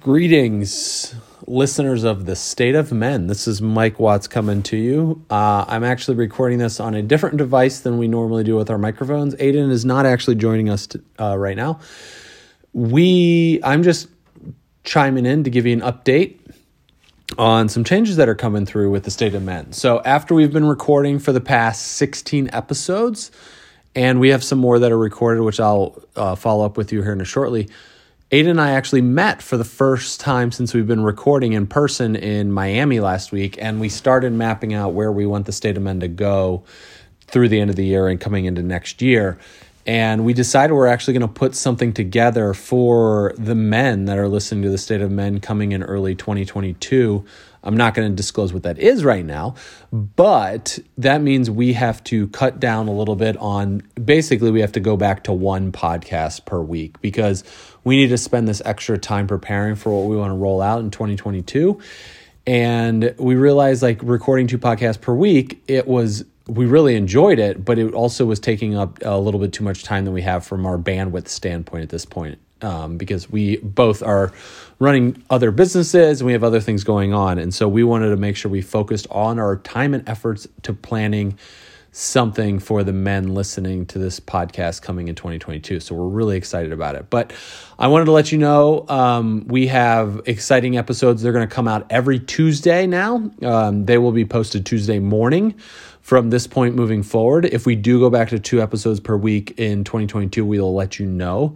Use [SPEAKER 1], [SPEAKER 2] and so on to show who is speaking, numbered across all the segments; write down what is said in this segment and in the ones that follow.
[SPEAKER 1] Greetings, listeners of the State of Men. This is Mike Watts coming to you. Uh, I'm actually recording this on a different device than we normally do with our microphones. Aiden is not actually joining us uh, right now. We, I'm just chiming in to give you an update on some changes that are coming through with the State of Men. So after we've been recording for the past 16 episodes, and we have some more that are recorded, which I'll uh, follow up with you here in a shortly Aiden and I actually met for the first time since we've been recording in person in Miami last week, and we started mapping out where we want the state of men to go through the end of the year and coming into next year. And we decided we're actually going to put something together for the men that are listening to the state of men coming in early 2022 I'm not going to disclose what that is right now, but that means we have to cut down a little bit on basically, we have to go back to one podcast per week because we need to spend this extra time preparing for what we want to roll out in 2022. And we realized like recording two podcasts per week, it was we really enjoyed it, but it also was taking up a little bit too much time than we have from our bandwidth standpoint at this point um, because we both are running other businesses and we have other things going on. And so we wanted to make sure we focused on our time and efforts to planning something for the men listening to this podcast coming in 2022. So we're really excited about it. But I wanted to let you know um, we have exciting episodes. They're going to come out every Tuesday now. Um, they will be posted Tuesday morning from this point moving forward. If we do go back to two episodes per week in 2022, we'll let you know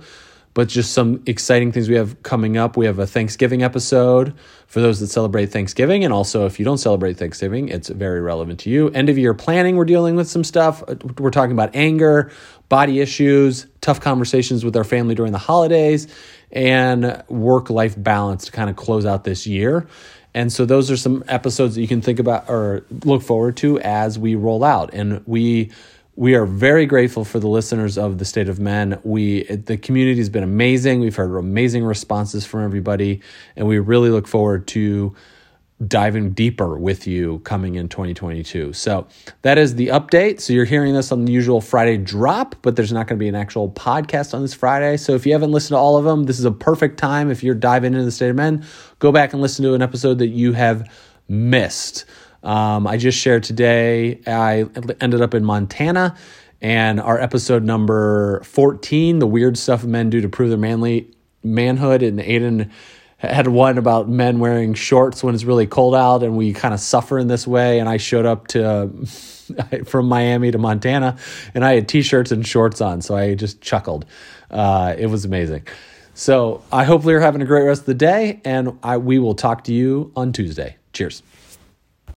[SPEAKER 1] but just some exciting things we have coming up. We have a Thanksgiving episode for those that celebrate Thanksgiving. And also, if you don't celebrate Thanksgiving, it's very relevant to you. End of year planning, we're dealing with some stuff. We're talking about anger, body issues, tough conversations with our family during the holidays, and work life balance to kind of close out this year. And so, those are some episodes that you can think about or look forward to as we roll out. And we, we are very grateful for the listeners of the State of Men. We the community has been amazing. We've heard amazing responses from everybody, and we really look forward to diving deeper with you coming in 2022. So that is the update. So you're hearing this on the usual Friday drop, but there's not going to be an actual podcast on this Friday. So if you haven't listened to all of them, this is a perfect time. If you're diving into the State of Men, go back and listen to an episode that you have missed. Um, I just shared today, I ended up in Montana, and our episode number 14, The Weird Stuff Men Do to Prove Their Manly Manhood, and Aiden had one about men wearing shorts when it's really cold out, and we kind of suffer in this way. And I showed up to from Miami to Montana, and I had t-shirts and shorts on, so I just chuckled. Uh, it was amazing. So I hopefully you're having a great rest of the day, and I, we will talk to you on Tuesday. Cheers.